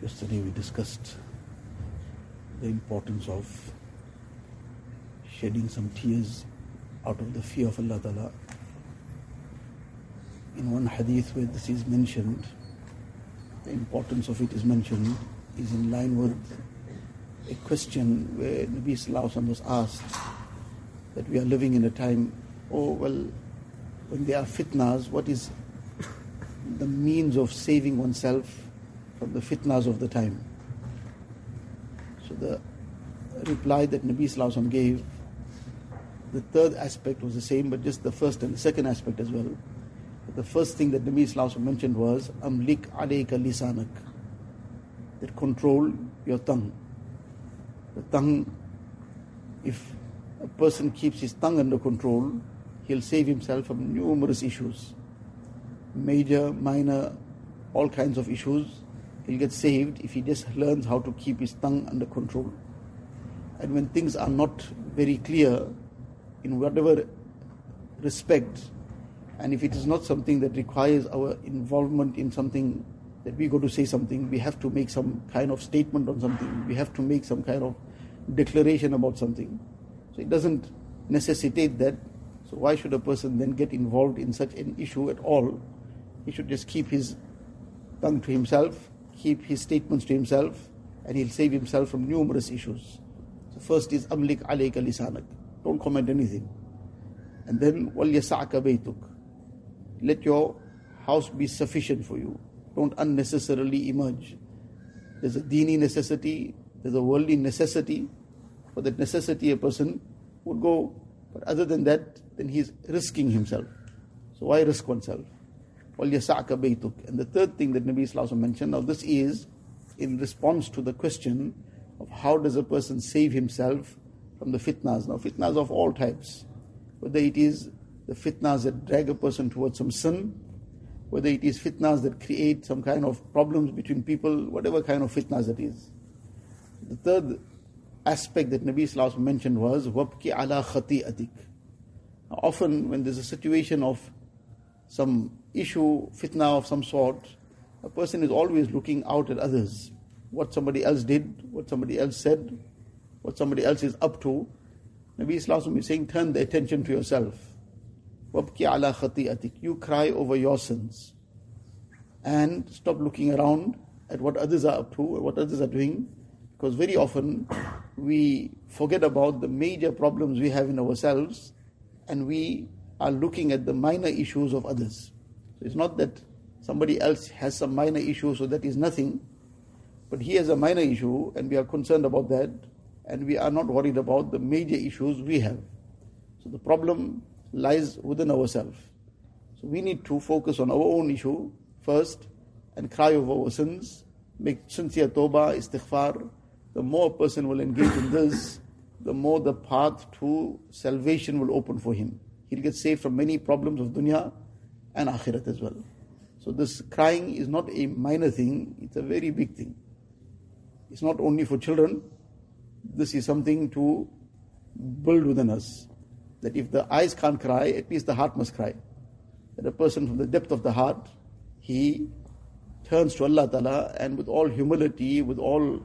Yesterday we discussed the importance of shedding some tears out of the fear of Allah Ta'ala. In one hadith where this is mentioned, the importance of it is mentioned, is in line with a question where Nabi Sallallahu was asked that we are living in a time, oh well, when there are fitnas, what is the means of saving oneself from the fitnas of the time. So the reply that Nabi Sallallahu gave, the third aspect was the same, but just the first and the second aspect as well. But the first thing that Nabi Sallallahu mentioned was, Amlik alayka lisanak, that control your tongue. The tongue, if a person keeps his tongue under control, he'll save himself from numerous issues major, minor, all kinds of issues. He'll get saved if he just learns how to keep his tongue under control. And when things are not very clear, in whatever respect, and if it is not something that requires our involvement in something that we go to say something, we have to make some kind of statement on something, we have to make some kind of declaration about something. So it doesn't necessitate that. So why should a person then get involved in such an issue at all? He should just keep his tongue to himself, keep his statements to himself, and he'll save himself from numerous issues. So first is amlik alayka lisanak. Don't comment anything. And then wal yasa'aka baytuk. Let your house be sufficient for you. Don't unnecessarily emerge. There's a dini necessity, there's a worldly necessity. For that necessity a person would go. But other than that, then he's risking himself. So why risk oneself? وَلْيَسَعْكَ بَيْتُكَ And the third thing that Nabi Sallallahu mentioned, now this is in response to the question of how does a person save himself from the fitnas. Now fitnas of all types, whether it is the fitnas that drag a person towards some sin, whether it is fitnas that create some kind of problems between people, whatever kind of fitnas that is. The third aspect that Nabi Sallallahu mentioned was وَبْكِ عَلَى خَطِيئَتِكَ Often when there's a situation of some issue, fitna of some sort, a person is always looking out at others. What somebody else did, what somebody else said, what somebody else is up to. Nabi Islam is saying, turn the attention to yourself. You cry over your sins. And stop looking around at what others are up to, what others are doing. Because very often we forget about the major problems we have in ourselves and we are looking at the minor issues of others. So it's not that somebody else has some minor issue, so that is nothing. But he has a minor issue, and we are concerned about that, and we are not worried about the major issues we have. So the problem lies within ourselves. So we need to focus on our own issue first and cry over our sins, make sincere tawbah, istighfar. The more a person will engage in this, the more the path to salvation will open for him. He'll get saved from many problems of dunya and akhirat as well. So this crying is not a minor thing, it's a very big thing. It's not only for children, this is something to build within us. That if the eyes can't cry, at least the heart must cry. That a person from the depth of the heart, he turns to Allah Ta'ala and with all humility, with all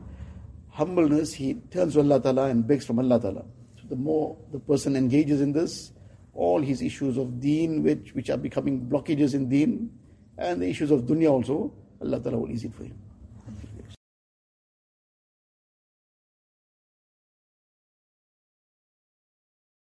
humbleness, he turns to Allah Ta'ala and begs from Allah Ta'ala. So the more the person engages in this, all his issues of deen, which, which are becoming blockages in deen, and the issues of dunya also, Allah Ta'ala will ease it for him.